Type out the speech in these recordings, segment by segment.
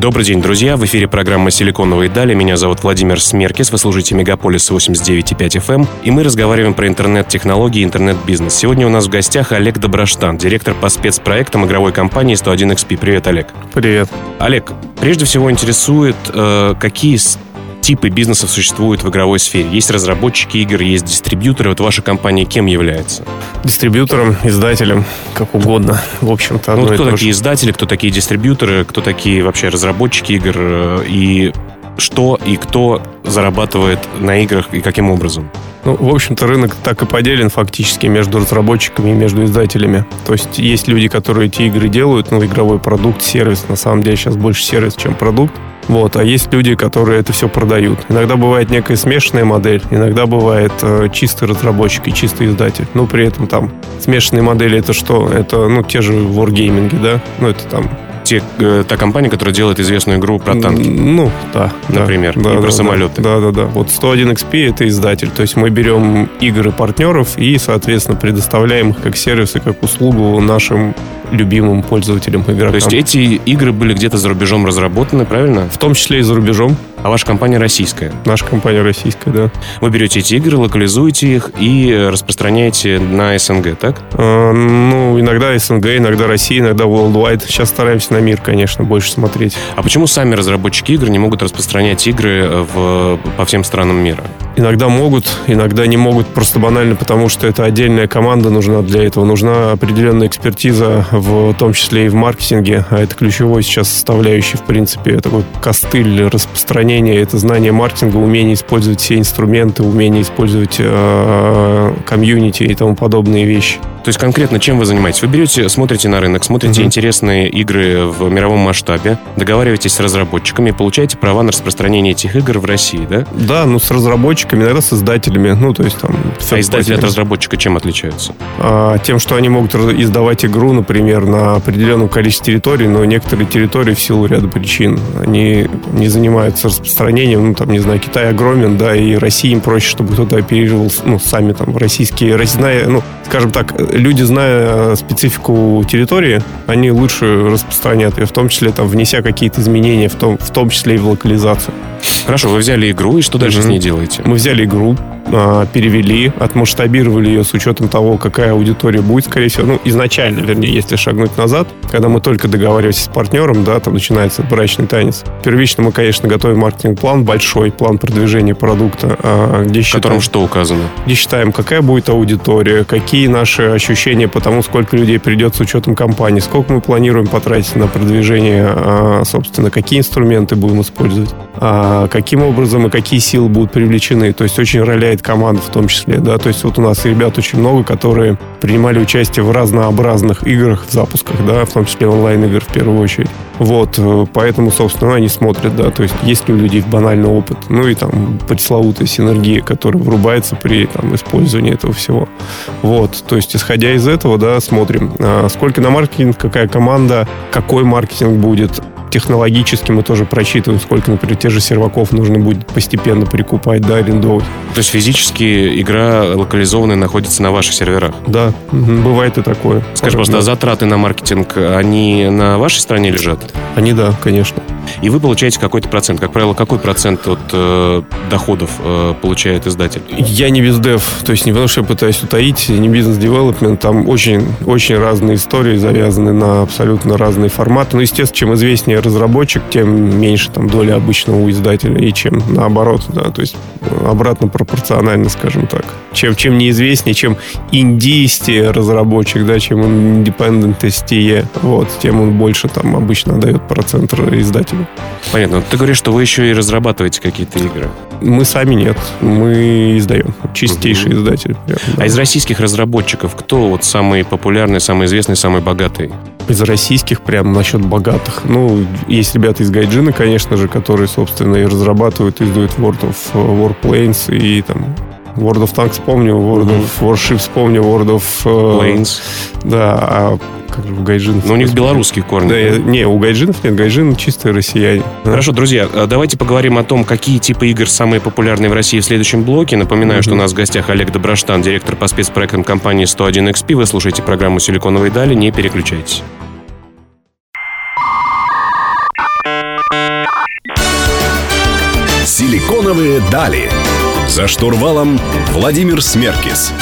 Добрый день, друзья. В эфире программа «Силиконовые дали». Меня зовут Владимир Смеркис. Вы слушаете Мегаполис 89,5 FM. Эм. И мы разговариваем про интернет-технологии и интернет-бизнес. Сегодня у нас в гостях Олег Доброштан, директор по спецпроектам игровой компании 101XP. Привет, Олег. Привет. Олег, прежде всего интересует, э, какие типы бизнесов существуют в игровой сфере? Есть разработчики игр, есть дистрибьюторы. Вот ваша компания кем является? Дистрибьютором, издателем, как угодно. В общем-то, ну, кто такие же. издатели, кто такие дистрибьюторы, кто такие вообще разработчики игр э, и что и кто зарабатывает на играх и каким образом? Ну, в общем-то, рынок так и поделен фактически между разработчиками и между издателями. То есть есть люди, которые эти игры делают, ну, игровой продукт, сервис, на самом деле сейчас больше сервис, чем продукт. Вот, а есть люди, которые это все продают. Иногда бывает некая смешанная модель, иногда бывает э, чистый разработчик и чистый издатель. Но при этом там смешанные модели это что? Это, ну, те же wargaming, да? Ну, это там те, э, та компания, которая делает известную игру про танки. Ну, да. Например. Да, и да, про да, самолеты. Да, да, да. Вот 101XP это издатель. То есть мы берем игры партнеров и, соответственно, предоставляем их как сервисы, как услугу нашим любимым пользователям игрокам. То есть эти игры были где-то за рубежом разработаны, правильно? В том числе и за рубежом. А ваша компания российская? Наша компания российская, да. Вы берете эти игры, локализуете их и распространяете на СНГ, так? А, ну, иногда СНГ, иногда Россия, иногда worldwide. Сейчас стараемся на мир, конечно, больше смотреть. А почему сами разработчики игр не могут распространять игры в, по всем странам мира? Иногда могут, иногда не могут, просто банально потому, что это отдельная команда нужна для этого. Нужна определенная экспертиза, в том числе и в маркетинге, а это ключевой сейчас составляющий, в принципе, такой костыль распространения это знание маркетинга, умение использовать все инструменты, умение использовать э, комьюнити и тому подобные вещи. То есть конкретно чем вы занимаетесь? Вы берете, смотрите на рынок, смотрите uh-huh. интересные игры в мировом масштабе, договариваетесь с разработчиками, получаете права на распространение этих игр в России, да? Да, ну с разработчиками, иногда с издателями, ну то есть там... А издатели от разработчика чем отличаются? А, тем, что они могут издавать игру, например, на определенном количестве территорий, но некоторые территории в силу ряда причин, они не занимаются распространением, ну там, не знаю, Китай огромен, да, и России им проще, чтобы кто-то оперировал, ну, сами там российские, зная, ну, скажем так, люди, зная специфику территории, они лучше распространят ее, в том числе там внеся какие-то изменения, в том, в том числе и в локализацию. Хорошо, вы взяли игру, и что дальше mm-hmm. с ней делаете? Мы взяли игру, а, перевели, отмасштабировали ее с учетом того, какая аудитория будет, скорее всего. Ну, изначально, вернее, если шагнуть назад, когда мы только договариваемся с партнером, да, там начинается брачный танец. Первично мы, конечно, готовим маркетинг-план, большой план продвижения продукта, а, где считаем... В котором что указано? Где считаем, какая будет аудитория, какие наши ощущения по тому, сколько людей придет с учетом компании, сколько мы планируем потратить на продвижение, а, собственно, какие инструменты будем использовать, каким образом и какие силы будут привлечены. То есть очень роляет составляет команду в том числе, да, то есть вот у нас ребят очень много, которые принимали участие в разнообразных играх, в запусках, да, в том числе онлайн-игр в первую очередь. Вот, э, поэтому, собственно, они смотрят, да, то есть есть ли у людей банальный опыт, ну и там пресловутая синергия, которая врубается при там, использовании этого всего. Вот, то есть исходя из этого, да, смотрим, а сколько на маркетинг, какая команда, какой маркетинг будет, технологически мы тоже просчитываем, сколько, например, тех же серваков нужно будет постепенно прикупать, да, арендовать. То есть физически игра локализованная находится на ваших серверах? Да, бывает и такое. Скажи, просто, а затраты на маркетинг, они на вашей стране лежат? Они, да, конечно. И вы получаете какой-то процент. Как правило, какой процент от э, доходов э, получает издатель? Я не бездев, то есть не потому, что я пытаюсь утаить, не бизнес-девелопмент. Там очень, очень разные истории завязаны на абсолютно разные форматы. Ну, естественно, чем известнее разработчик, тем меньше там доля обычного у издателя, и чем наоборот, да, то есть обратно пропорционально, скажем так. Чем, чем неизвестнее, чем индийстее разработчик, да, чем он индепендентистее, вот, тем он больше там обычно дает процент издателю. Понятно. Ты говоришь, что вы еще и разрабатываете какие-то игры. Мы сами нет. Мы издаем. Чистейший угу. издатель. Прям, да. А из российских разработчиков кто вот самый популярный, самый известный, самый богатый? Из российских прям насчет богатых. Ну, есть ребята из Гайджина, конечно же, которые, собственно, и разрабатывают, издают World of Warplanes и там World of Tanks помню, World of Warships помню, World of... Planes. Да, а как же у гайджинов? Ну, у них белорусские корни. Да, я, не, у гайджинов нет, гайджин чистые россияне. Хорошо, друзья, а давайте поговорим о том, какие типы игр самые популярные в России в следующем блоке. Напоминаю, mm-hmm. что у нас в гостях Олег Доброштан, директор по спецпроектам компании 101XP. Вы слушаете программу «Силиконовые дали», не переключайтесь. «Силиконовые дали». За штурвалом Владимир Смеркис.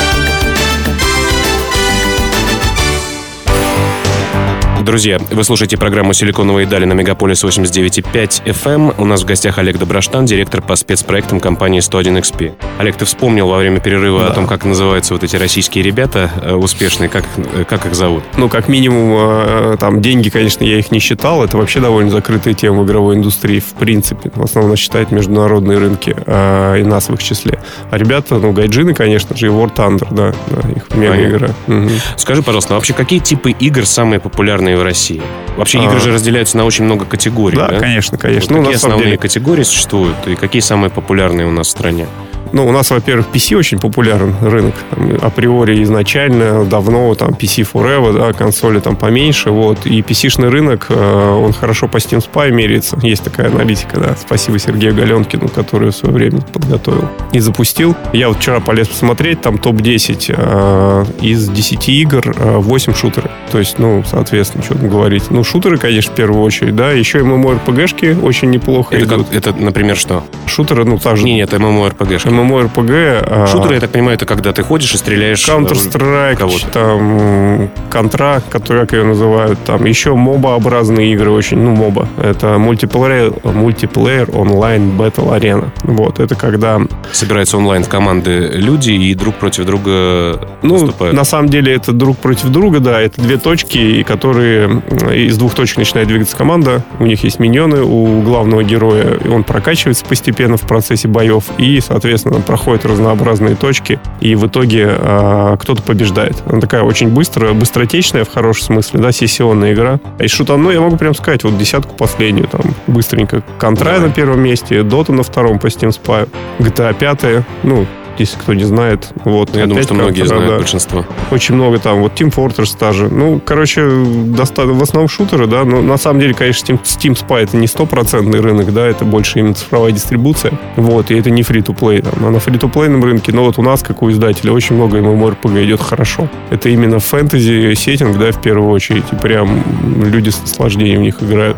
Друзья, вы слушаете программу «Силиконовые дали» на Мегаполис 89.5 FM. Эм. У нас в гостях Олег Доброштан, директор по спецпроектам компании 101XP. Олег, ты вспомнил во время перерыва да. о том, как называются вот эти российские ребята э, успешные, как, э, как их зовут? Ну, как минимум, э, там, деньги, конечно, я их не считал. Это вообще довольно закрытая тема в игровой индустрии, в принципе. В основном считает международные рынки, и нас в их числе. А ребята, ну, гайджины, конечно же, и War Thunder, да, да их мега-игра. Угу. Скажи, пожалуйста, вообще какие типы игр самые популярные в России? Вообще, а. игры же разделяются на очень много категорий. Да, да? конечно, конечно. Вот ну, какие основные деле... категории существуют и какие самые популярные у нас в стране? Ну, у нас, во-первых, PC очень популярен рынок. Там, априори изначально, давно, там, PC Forever, да, консоли там поменьше, вот. И PC-шный рынок, э, он хорошо по Steam Spy меряется. Есть такая аналитика, да. Спасибо Сергею Галенкину, который в свое время подготовил и запустил. Я вот вчера полез посмотреть, там топ-10 э, из 10 игр э, 8 шутеры. То есть, ну, соответственно, что там говорить. Ну, шутеры, конечно, в первую очередь, да. Еще MMORPG-шки очень неплохо это идут. Как, это, например, что? Шутеры, ну, также... Не, нет, MMORPG-шки. MMORPG. А, Шутеры, я так понимаю, это когда ты ходишь и стреляешь Counter-Strike, там, Контра, который, как ее называют, там, еще моба-образные игры очень, ну, моба. Это мультиплеер, мультиплеер онлайн Battle Arena. Вот, это когда... Собираются онлайн в команды люди и друг против друга Ну, выступают. на самом деле, это друг против друга, да, это две точки, которые из двух точек начинает двигаться команда, у них есть миньоны, у главного героя, он прокачивается постепенно в процессе боев, и, соответственно, проходят разнообразные точки, и в итоге э, кто-то побеждает. Она такая очень быстрая, быстротечная в хорошем смысле, да, сессионная игра. А из шутан, ну, я могу прям сказать, вот десятку последнюю, там, быстренько. Контра на первом месте, Дота на втором по Steam Spy, GTA 5, ну, если кто не знает. Вот, Я думаю, что многие знают, да. большинство. Очень много там, вот Team Fortress та же. Ну, короче, доста... в основном шутеры, да, но на самом деле, конечно, Steam, Steam Spy это не стопроцентный рынок, да, это больше именно цифровая дистрибуция. Вот, и это не free-to-play. Там. А на free-to-play рынке, но вот у нас, как у издателя, очень много MMORPG идет хорошо. Это именно фэнтези сеттинг, да, в первую очередь. И прям люди с наслаждением в них играют.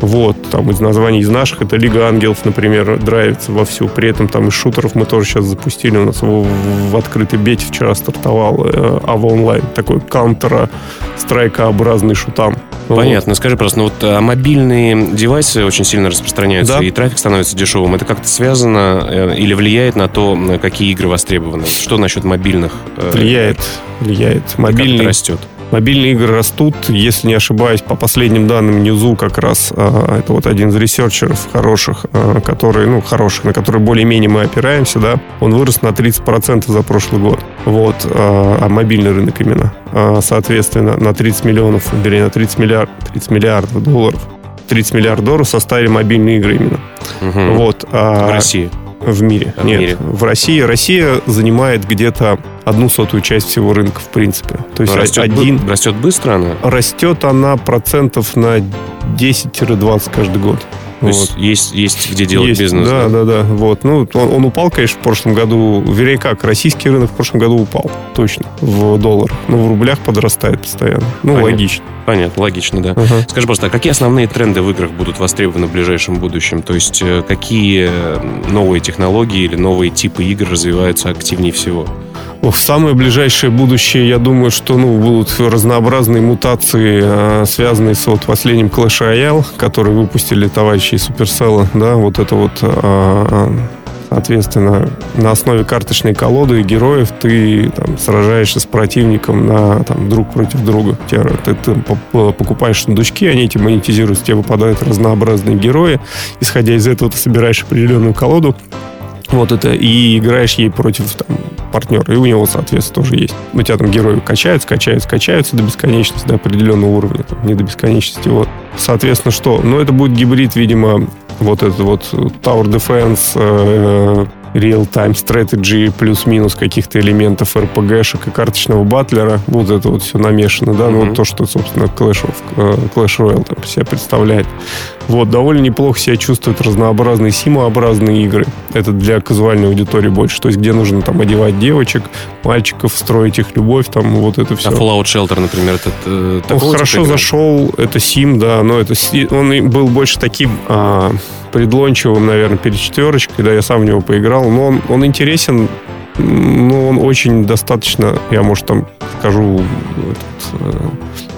Вот, там из названий из наших это Лига Ангелов, например, драйвится вовсю. При этом там из шутеров мы тоже сейчас запустили. У нас в, в открытой бете вчера стартовал э, AVA Online. Такой Counter-Strike-образный шутан. Понятно. Вот. Скажи просто, ну вот а мобильные девайсы очень сильно распространяются, да. и трафик становится дешевым. Это как-то связано э, или влияет на то, какие игры востребованы? Что насчет мобильных? Э, влияет, влияет. Мобильный растет. Мобильные игры растут, если не ошибаюсь, по последним данным Newzoo как раз, а, это вот один из ресерчеров хороших, а, который, ну, хороших, на который более-менее мы опираемся, да, он вырос на 30% за прошлый год. Вот, а, а мобильный рынок именно. Соответственно, на 30 миллионов, вернее, на 30 миллиард, 30 миллиардов долларов. 30 миллиардов долларов составили мобильные игры именно. Угу. Вот. В России? В мире. В Нет, мире. в России. Россия занимает где-то одну сотую часть всего рынка, в принципе. То есть растет, один... Бы, растет быстро она? Растет она процентов на 10-20 каждый год. То вот. есть, есть есть где делать есть, бизнес. Да, да, да, да. Вот. Ну, он, он упал, конечно, в прошлом году. Вернее, как, российский рынок в прошлом году упал. Точно. В доллар. Но в рублях подрастает постоянно. Ну, Понятно. логично. Понятно, логично, да. Uh-huh. Скажи просто, а какие основные тренды в играх будут востребованы в ближайшем будущем? То есть, э, какие новые технологии или новые типы игр развиваются активнее всего? В самое ближайшее будущее, я думаю, что ну, будут разнообразные мутации, а, связанные с вот последним Clash Royale, который выпустили товарищи из Supercell. Да, вот это вот а, а, соответственно, на основе карточной колоды героев ты там, сражаешься с противником на там, друг против друга. Ты, ты, ты покупаешь сундучки, они эти монетизируются, тебе выпадают разнообразные герои. Исходя из этого, ты собираешь определенную колоду, вот это, и играешь ей против там, партнера, и у него, соответственно, тоже есть. У тебя там герои качаются, качаются, качаются до бесконечности, до определенного уровня, там, не до бесконечности, вот. Соответственно, что? Ну, это будет гибрид, видимо, вот этот вот Tower Defense, э, real-time strategy плюс-минус каких-то элементов RPG-шек и карточного батлера. Вот это вот все намешано, да, mm-hmm. ну вот то, что, собственно, Clash, of, э, Clash Royale там себя представляет. Вот, довольно неплохо себя чувствуют разнообразные симообразные игры. Это для казуальной аудитории больше. То есть, где нужно там одевать девочек, мальчиков, строить их любовь, там вот это все. А Fallout Shelter, например, это э, Он хорошо зашел, это Сим, да, но это он был больше таким а, предлончивым, наверное, перед четверочкой, да, я сам в него поиграл, но он, он интересен, но он очень достаточно, я, может, там скажу этот, э,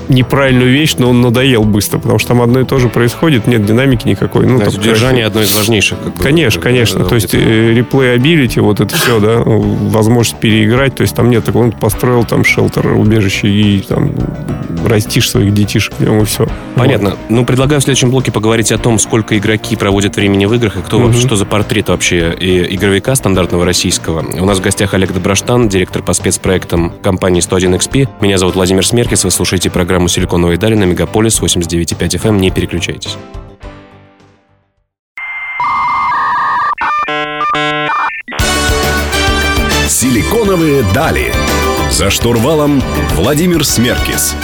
неправильную вещь, но он надоел быстро, потому что там одно и то же происходит, нет динамики никакой. Ну, да, удержание одно из важнейших. Как бы, конечно, конечно. Да, то есть реплей-абилити, вот это все, да, возможность переиграть, то есть там нет такого, он построил там шелтер, убежище и там растишь своих детишек в нем и все. Понятно. Вот. Ну, предлагаю в следующем блоке поговорить о том, сколько игроки проводят времени в играх и кто угу. что за портрет вообще и игровика стандартного российского. У нас в гостях Олег Доброштан, директор по спецпроектам компании 101XP. Меня зовут Владимир Смеркис, вы слушаете программу «Силиконовые дали» на Мегаполис 89.5 FM. Эм. Не переключайтесь. «Силиконовые дали». За штурвалом Владимир Смеркис.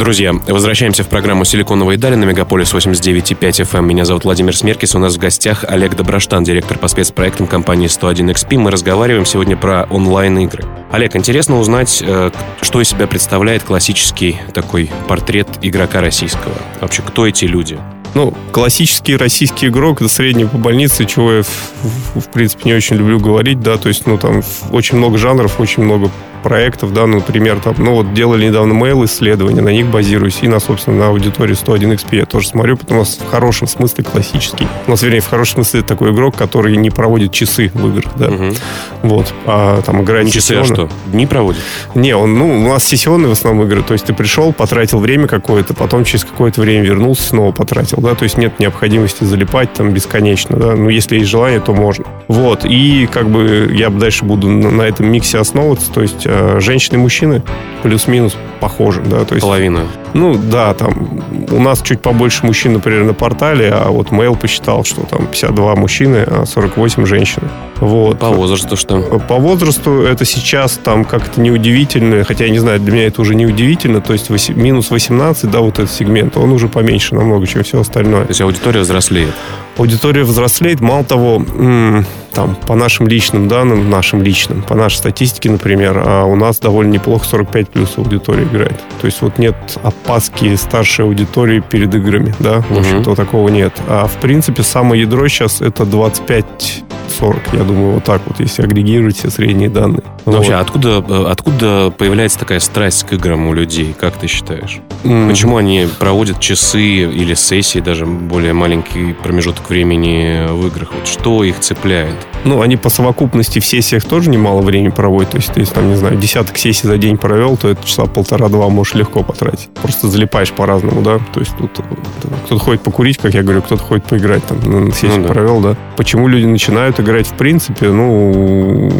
Друзья, возвращаемся в программу «Силиконовые дали» на Мегаполис 89.5 FM. Эм. Меня зовут Владимир Смеркис. У нас в гостях Олег Доброштан, директор по спецпроектам компании 101XP. Мы разговариваем сегодня про онлайн-игры. Олег, интересно узнать, э, что из себя представляет классический такой портрет игрока российского. Вообще, кто эти люди? Ну, классический российский игрок, это средний по больнице, чего я, в, в принципе, не очень люблю говорить, да, то есть, ну, там очень много жанров, очень много проектов, да, например, там, ну вот делали недавно mail исследования, на них базируюсь, и на, собственно, на аудитории 101XP я тоже смотрю, потому что в хорошем смысле классический. У нас, вернее, в хорошем смысле такой игрок, который не проводит часы в играх, да. Угу. Вот. А там играет Часы, сессионно. а что? Дни проводит? Не, он, ну, у нас сессионные в основном игры, то есть ты пришел, потратил время какое-то, потом через какое-то время вернулся, снова потратил, да, то есть нет необходимости залипать там бесконечно, да, ну, если есть желание, то можно. Вот, и как бы я дальше буду на, на этом миксе основываться, то есть женщины и мужчины плюс-минус похожи, да, то есть... Половина. Ну, да, там у нас чуть побольше мужчин, например, на портале, а вот Mail посчитал, что там 52 мужчины, а 48 женщины. Вот. По возрасту что? По возрасту это сейчас там как-то неудивительно, хотя я не знаю, для меня это уже неудивительно, то есть 8, минус 18, да, вот этот сегмент, он уже поменьше намного, чем все остальное. То есть аудитория взрослеет? Аудитория взрослеет, мало того, там, по нашим личным данным, нашим личным, по нашей статистике, например, а у нас довольно неплохо 45 плюс аудитория играет. То есть вот нет опаски старшей аудитории перед играми, да, в общем-то такого нет. А в принципе самое ядро сейчас это 25 40, я думаю, вот так вот, если агрегировать все средние данные. Ну, вот. Вообще, откуда, откуда появляется такая страсть к играм у людей, как ты считаешь? Mm. Почему они проводят часы или сессии, даже более маленький промежуток времени в играх? Вот что их цепляет? Ну, они по совокупности в сессиях тоже немало времени проводят. То есть, ты, там, не знаю, десяток сессий за день провел, то это часа полтора-два можешь легко потратить. Просто залипаешь по-разному, да. То есть тут кто-то ходит покурить, как я говорю, кто-то ходит поиграть, там, сессию ну, да. провел, да. Почему люди начинают играть в принципе, ну,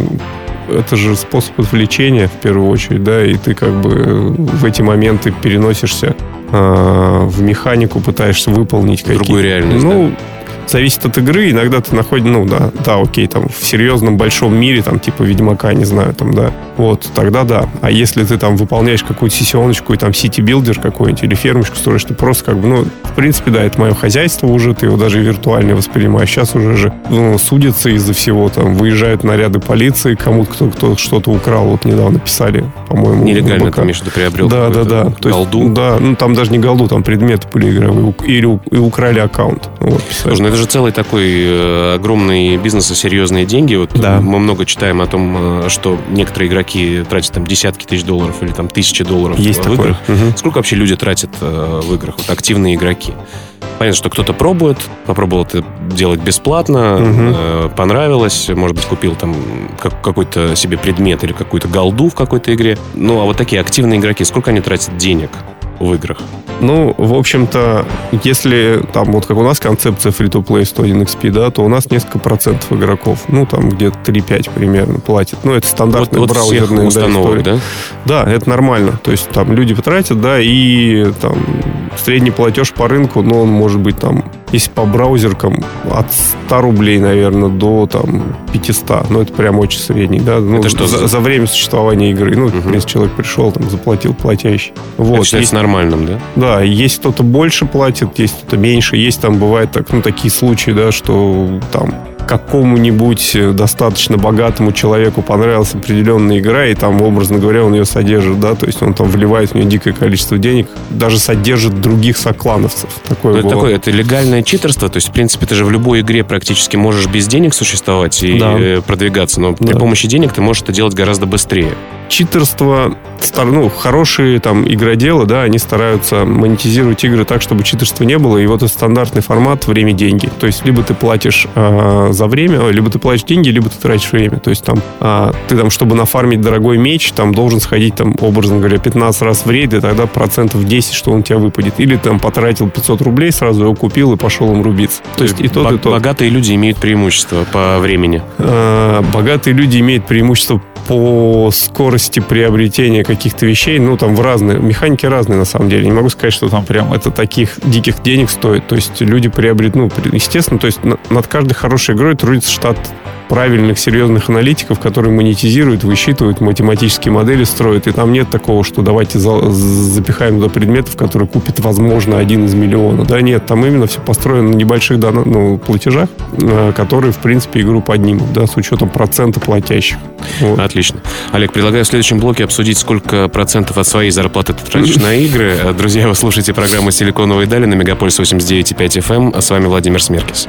это же способ отвлечения в первую очередь, да, и ты как бы в эти моменты переносишься э, в механику, пытаешься выполнить какие-то... Другую реальность, Ну, да? Зависит от игры. Иногда ты находишь, ну да, да, окей, там в серьезном большом мире, там типа Ведьмака, не знаю, там, да, вот, тогда да. А если ты там выполняешь какую-то сессионочку и там city-builder какой-нибудь или фермочку строишь, ты просто как бы, ну, в принципе, да, это мое хозяйство уже, ты его даже виртуально воспринимаешь. Сейчас уже же ну, судятся из-за всего, там, выезжают наряды полиции, кому-то кто, кто что-то украл, вот недавно писали, по-моему. Нелегально, ты имеешь приобрел Да, да, да. То голду? Есть, да, ну там даже не голду, там предметы были игровые, или и украли аккаунт. Вот, Слушай, ну это же целый такой э, огромный бизнес и серьезные деньги. Вот да. мы много читаем о том, э, что некоторые игроки тратят там десятки тысяч долларов или там тысячи долларов Есть в такое. играх. Угу. Сколько вообще люди тратят э, в играх? Вот активные игроки. Понятно, что кто-то пробует, попробовал это делать бесплатно, угу. понравилось, может быть, купил там какой-то себе предмет или какую-то голду в какой-то игре. Ну, а вот такие активные игроки, сколько они тратят денег в играх? Ну, в общем-то, если там вот как у нас концепция free-to-play 101 XP, да, то у нас несколько процентов игроков, ну, там где-то 3-5 примерно платят. Ну, это стандартная вот, браузерная вот установок, да, да? Да, это нормально. То есть там люди потратят, да, и там средний платеж по рынку, ну, он может быть там, если по браузеркам, от 100 рублей, наверное, до там 500. Ну, это прям очень средний, да. Ну, это что? За, за время существования игры. Ну, угу. в принципе, человек пришел, там, заплатил платящий. Вот. Это считается есть, нормальным, да? Да, есть кто-то больше платит, есть кто-то меньше. Есть там, бывает так, ну, такие случаи, да, что там какому-нибудь э, достаточно богатому человеку понравилась определенная игра, и там, образно говоря, он ее содержит, да, то есть он там вливает в нее дикое количество денег, даже содержит других соклановцев. Такое, это, такое это легальное читерство, то есть, в принципе, ты же в любой игре практически можешь без денег существовать и да. Э, продвигаться, но да. при помощи денег ты можешь это делать гораздо быстрее читерство, ну, хорошие там игроделы, да, они стараются монетизировать игры так, чтобы читерства не было, и вот это стандартный формат время-деньги. То есть либо ты платишь э, за время, либо ты платишь деньги, либо ты тратишь время. То есть там э, ты там, чтобы нафармить дорогой меч, там должен сходить там, образно говоря, 15 раз в рейд, и тогда процентов 10, что он у тебя выпадет. Или там потратил 500 рублей, сразу его купил и пошел им рубиться. То, есть и тот, и тот. Богатые люди имеют преимущество по времени. Э, богатые люди имеют преимущество по скорости приобретения каких-то вещей, ну, там в разные, механики разные, на самом деле. Не могу сказать, что там прям это таких диких денег стоит. То есть люди приобретут, ну, естественно, то есть над каждой хорошей игрой трудится штат правильных, серьезных аналитиков, которые монетизируют, высчитывают, математические модели строят. И там нет такого, что давайте за, запихаем до предметов, которые купит, возможно, один из миллиона. Да, нет, там именно все построено на небольших ну, платежах, э, которые, в принципе, игру поднимут, да, с учетом процента платящих. Вот. Отлично. Олег, предлагаю в следующем блоке обсудить, сколько процентов от своей зарплаты ты тратишь на игры. Друзья, вы слушаете программу «Силиконовые дали» на Мегаполис 89.5 FM. А с вами Владимир Смеркис.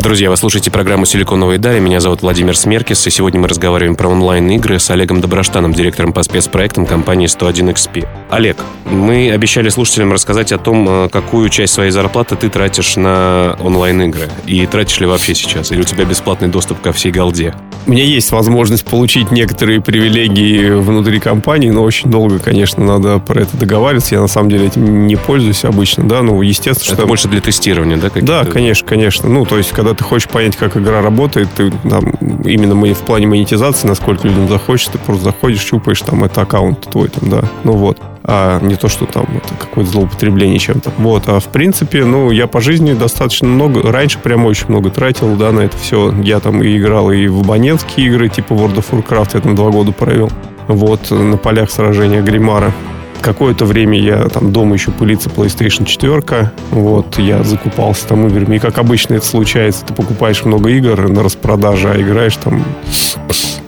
Друзья, вы слушаете программу «Силиконовые дали». Меня зовут Владимир Смеркис, и сегодня мы разговариваем про онлайн-игры с Олегом Доброштаном, директором по спецпроектам компании 101XP. Олег, мы обещали слушателям рассказать о том, э, какую часть своей зарплаты ты тратишь на онлайн-игры. И тратишь ли вообще сейчас? Или у тебя бесплатный доступ ко всей голде? У меня есть возможность получить некоторые привилегии внутри компании, но очень долго, конечно, надо про это договариваться. Я на самом деле этим не пользуюсь обычно, да, ну, естественно, это что... больше для тестирования, да? Да, конечно, конечно. Ну, то есть, когда ты хочешь понять, как игра работает, ты там, именно мы в плане монетизации, насколько людям захочется, ты просто заходишь, щупаешь, там, это аккаунт твой, там, да, ну вот. А не то, что там это какое-то злоупотребление чем-то. Вот, а в принципе, ну, я по жизни достаточно много, раньше прям очень много тратил, да, на это все. Я там и играл и в абонентские игры, типа World of Warcraft, я там два года провел. Вот, на полях сражения Гримара. Какое-то время я там дома еще пылится PlayStation 4. Вот, я закупался там играми. И как обычно это случается, ты покупаешь много игр на распродаже, а играешь там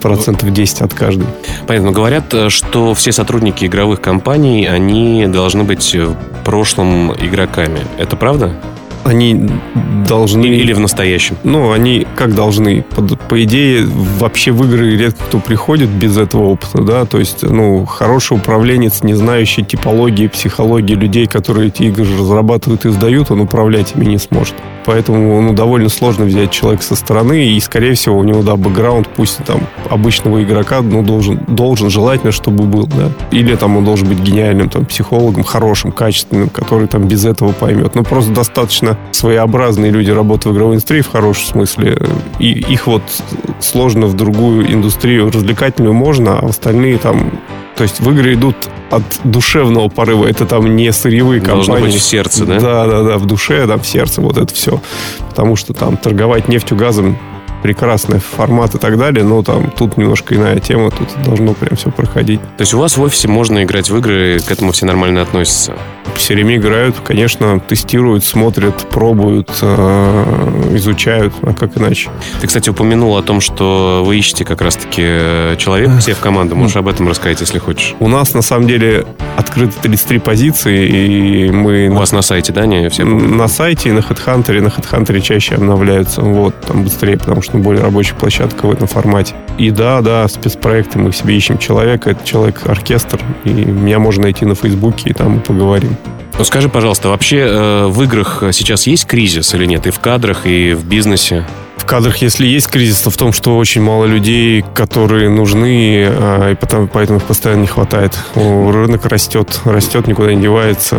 процентов 10 от каждой. Понятно. Говорят, э, что все сотрудники игровых компаний, они должны быть в прошлом игроками. Это правда? они должны... Или, или в настоящем. Ну, они как должны? По, по идее, вообще в игры редко кто приходит без этого опыта, да, то есть, ну, хороший управленец, не знающий типологии, психологии людей, которые эти игры разрабатывают и сдают, он управлять ими не сможет. Поэтому ну, довольно сложно взять человека со стороны, и, скорее всего, у него, да, бэкграунд, пусть там обычного игрока, ну, должен, должен желательно, чтобы был, да. Или там он должен быть гениальным там психологом, хорошим, качественным, который там без этого поймет. Ну, просто достаточно своеобразные люди работают в игровой индустрии в хорошем смысле, и их вот сложно в другую индустрию развлекательную можно, а остальные там то есть в игры идут от душевного порыва. Это там не сырьевые компании. Должно быть в сердце, да? Да, да, да, в душе, да, в сердце, вот это все. Потому что там торговать нефтью, газом прекрасный формат и так далее, но там тут немножко иная тема, тут должно прям все проходить. То есть у вас в офисе можно играть в игры, к этому все нормально относятся? Все время играют, конечно, тестируют, смотрят, пробуют, э, изучают, а как иначе? Ты, кстати, упомянул о том, что вы ищете как раз-таки э, человека себе в команду. Можешь об этом рассказать, если хочешь? У нас, на самом деле, открыты 33 позиции, и мы... У вас на сайте, да, не все? На сайте, на HeadHunter, на HeadHunter чаще обновляются, вот, там быстрее, потому что более рабочая площадка в этом формате. И да, да, спецпроекты, мы себе ищем человека, это человек-оркестр, и меня можно найти на Фейсбуке, и там мы поговорим. Ну, скажи, пожалуйста, вообще э, в играх сейчас есть кризис или нет? И в кадрах, и в бизнесе? В кадрах, если есть кризис, то в том, что очень мало людей, которые нужны, а, и потом, поэтому их постоянно не хватает. Рынок растет, растет, никуда не девается.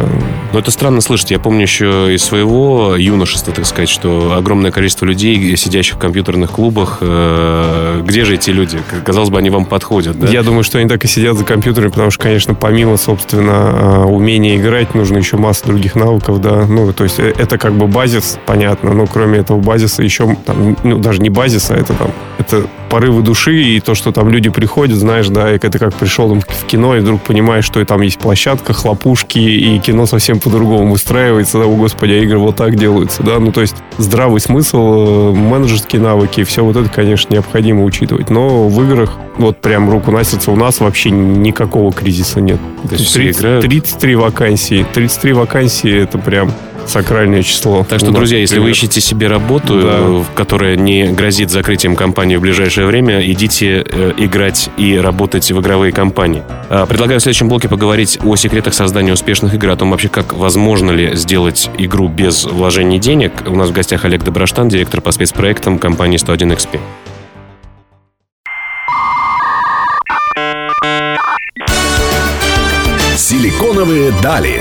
Но это странно слышать. Я помню еще из своего юношества, так сказать, что огромное количество людей, сидящих в компьютерных клубах, э, где же эти люди? Казалось бы, они вам подходят, да? Я думаю, что они так и сидят за компьютерами, потому что, конечно, помимо, собственно, а, умения играть, нужно еще масса других навыков, да. Ну, то есть э, это как бы базис, понятно, но кроме этого базиса еще там ну, даже не базиса, это там, это порывы души и то, что там люди приходят, знаешь, да, и это как пришел там, в кино, и вдруг понимаешь, что и там есть площадка, хлопушки, и кино совсем по-другому выстраивается, да, о господи, а игры вот так делаются, да, ну, то есть здравый смысл, менеджерские навыки, все вот это, конечно, необходимо учитывать, но в играх вот прям руку на сердце у нас вообще никакого кризиса нет. То есть 30, 33 вакансии, 33 вакансии это прям сакральное число. Так что, друзья, если вы ищете себе работу, да. которая не грозит закрытием компании в ближайшее время, идите э, играть и работать в игровые компании. А, предлагаю в следующем блоке поговорить о секретах создания успешных игр, о том вообще, как возможно ли сделать игру без вложений денег. У нас в гостях Олег Доброштан, директор по спецпроектам компании 101XP. Силиконовые дали.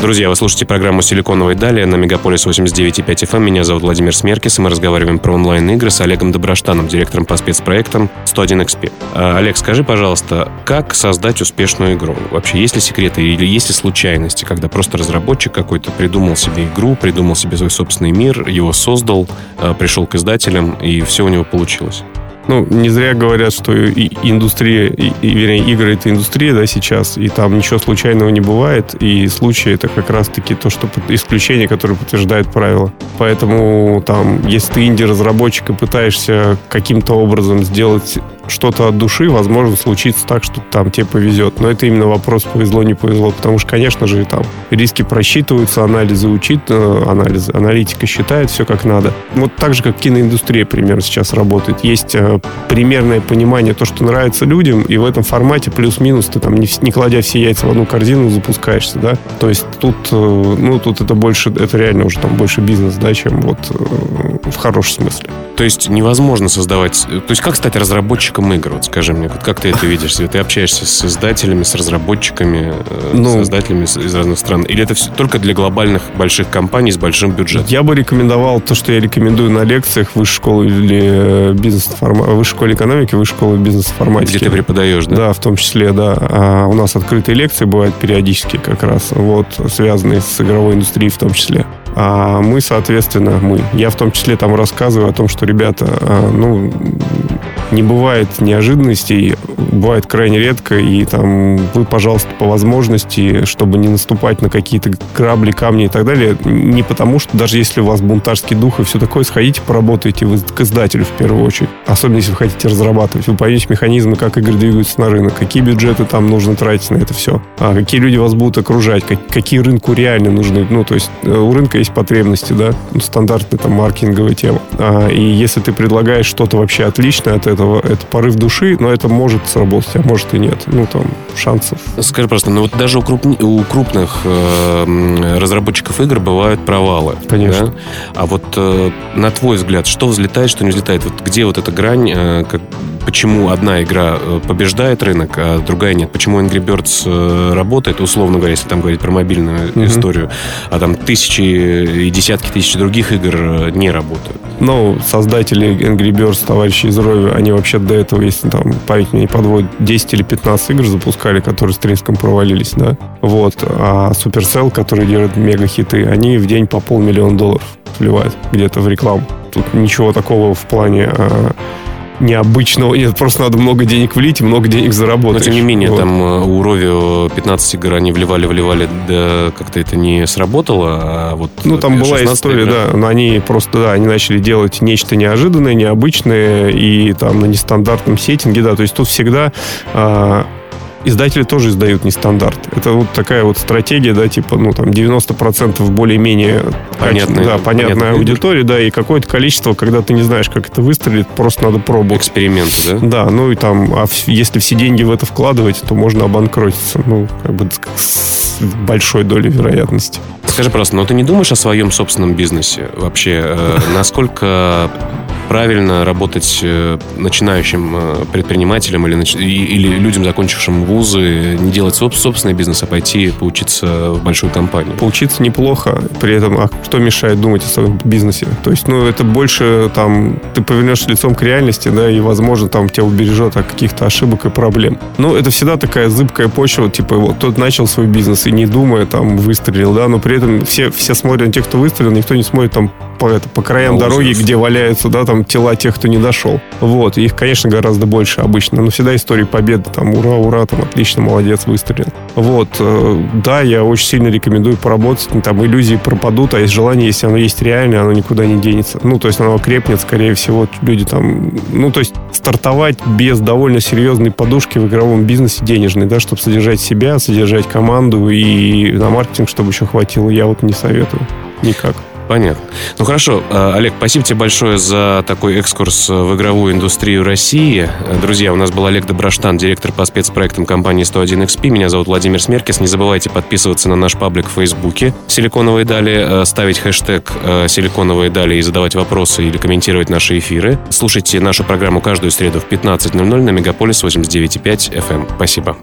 Друзья, вы слушаете программу «Силиконовые дали» на Мегаполис 89.5 FM. Эм. Меня зовут Владимир Смеркис, и мы разговариваем про онлайн-игры с Олегом Доброштаном, директором по спецпроектам 101XP. А, Олег, скажи, пожалуйста, как создать успешную игру? Вообще, есть ли секреты или есть ли случайности, когда просто разработчик какой-то придумал себе игру, придумал себе свой собственный мир, его создал, а, пришел к издателям, и все у него получилось? Ну, не зря говорят, что индустрия, и, вернее, игры — это индустрия, да, сейчас, и там ничего случайного не бывает, и случаи — это как раз-таки то, что исключение, которое подтверждает правила. Поэтому там, если ты инди-разработчик и пытаешься каким-то образом сделать что-то от души, возможно, случится так, что там тебе повезет. Но это именно вопрос повезло, не повезло. Потому что, конечно же, там риски просчитываются, анализы учит, э, анализы, аналитика считает все как надо. Вот так же, как киноиндустрия примерно сейчас работает. Есть э, примерное понимание, то, что нравится людям, и в этом формате плюс-минус ты там не, не кладя все яйца в одну корзину запускаешься, да. То есть тут, э, ну, тут это больше, это реально уже там больше бизнес, да, чем вот в хорошем смысле. То есть невозможно создавать... То есть как стать разработчиком игр? Вот скажи мне, вот как ты это видишь? Ты общаешься с издателями, с разработчиками, э, ну, с издателями из разных стран? Или это все только для глобальных больших компаний с большим бюджетом? Я бы рекомендовал то, что я рекомендую на лекциях высшей школы или э, бизнес высшей школе экономики, высшей школы бизнес-информатики. Где ты преподаешь, да? Да, в том числе, да. А у нас открытые лекции бывают периодически как раз, вот, связанные с игровой индустрией в том числе. А мы, соответственно, мы. Я в том числе там рассказываю о том, что, ребята, а, ну, не бывает неожиданностей, бывает крайне редко, и там вы, пожалуйста, по возможности, чтобы не наступать на какие-то грабли, камни и так далее, не потому что, даже если у вас бунтарский дух и все такое, сходите, поработайте вы к издателю в первую очередь. Особенно, если вы хотите разрабатывать. Вы поймете механизмы, как игры двигаются на рынок, какие бюджеты там нужно тратить на это все, а какие люди вас будут окружать, как, какие рынку реально нужны. Ну, то есть э, у рынка есть потребности, да, ну, стандартная там маркетинговая тема. А, и если ты предлагаешь что-то вообще отличное от этого, это порыв души, но это может сработать, а может и нет. Ну, там, шансов. Скажи просто, ну вот даже у, крупни, у крупных э, разработчиков игр бывают провалы. Конечно. Да? А вот э, на твой взгляд, что взлетает, что не взлетает? Вот где вот эта грань, э, как, почему одна игра э, побеждает рынок, а другая нет? Почему Angry Birds э, работает, условно говоря, если там говорить про мобильную mm-hmm. историю, а там тысячи и десятки тысяч других игр э, не работают? Ну, создатели Angry Birds, товарищи из Рови, они вообще до этого, если там память меня не подводит, 10 или 15 игр запускали, которые с треском провалились, да. Вот. А Supercell, которые делают мега-хиты, они в день по полмиллиона долларов вливают где-то в рекламу. Тут ничего такого в плане а, необычного. Нет, просто надо много денег влить и много денег заработать. Но тем не менее, вот. там э, у Рови 15 игр они вливали, вливали, да как-то это не сработало. А вот ну, там была история, игра... да, но они просто, да, они начали делать нечто неожиданное, необычное и там на нестандартном сеттинге, да, то есть тут всегда а, издатели тоже издают нестандарт. Это вот такая вот стратегия, да, типа, ну, там, 90% более-менее понятная, да, понятная понятная аудитория, да, и какое-то количество, когда ты не знаешь, как это выстрелит, просто надо пробовать. Эксперименты, да? Да, ну и там, а если все деньги в это вкладывать, то можно обанкротиться, ну, как бы с большой долей вероятности. Скажи просто, но ты не думаешь о своем собственном бизнесе вообще? Э, насколько правильно работать э, начинающим э, предпринимателям или, или людям, закончившим вузы, не делать собственный бизнес, а пойти поучиться в большую компанию? Поучиться неплохо, при этом, а что мешает думать о своем бизнесе? То есть, ну, это больше там, ты повернешься лицом к реальности, да, и, возможно, там тебя убережет от каких-то ошибок и проблем. Но это всегда такая зыбкая почва, типа, вот тот начал свой бизнес и не думая, там, выстрелил, да, но при этом все, все смотрят на тех, кто выстрелил, никто не смотрит там по, это, по краям Ужас. дороги, где валяются, да, там тела тех, кто не дошел. Вот, их, конечно, гораздо больше обычно, но всегда истории победы, там, ура, ура, там, отлично, молодец, выстрелил. Вот, э, да, я очень сильно рекомендую поработать, там, иллюзии пропадут, а есть желание, если оно есть реальное, оно никуда не денется. Ну, то есть оно крепнет, скорее всего, люди там, ну, то есть стартовать без довольно серьезной подушки в игровом бизнесе денежной, да, чтобы содержать себя, содержать команду и на маркетинг, чтобы еще хватило, я вот не советую никак. Понятно. Ну хорошо, э, Олег, спасибо тебе большое за такой экскурс в игровую индустрию России. Друзья, у нас был Олег Доброштан, директор по спецпроектам компании 101XP. Меня зовут Владимир Смеркис. Не забывайте подписываться на наш паблик в Фейсбуке «Силиконовые дали», э, ставить хэштег э, «Силиконовые дали» и задавать вопросы или комментировать наши эфиры. Слушайте нашу программу каждую среду в 15.00 на Мегаполис 89.5 FM. Спасибо.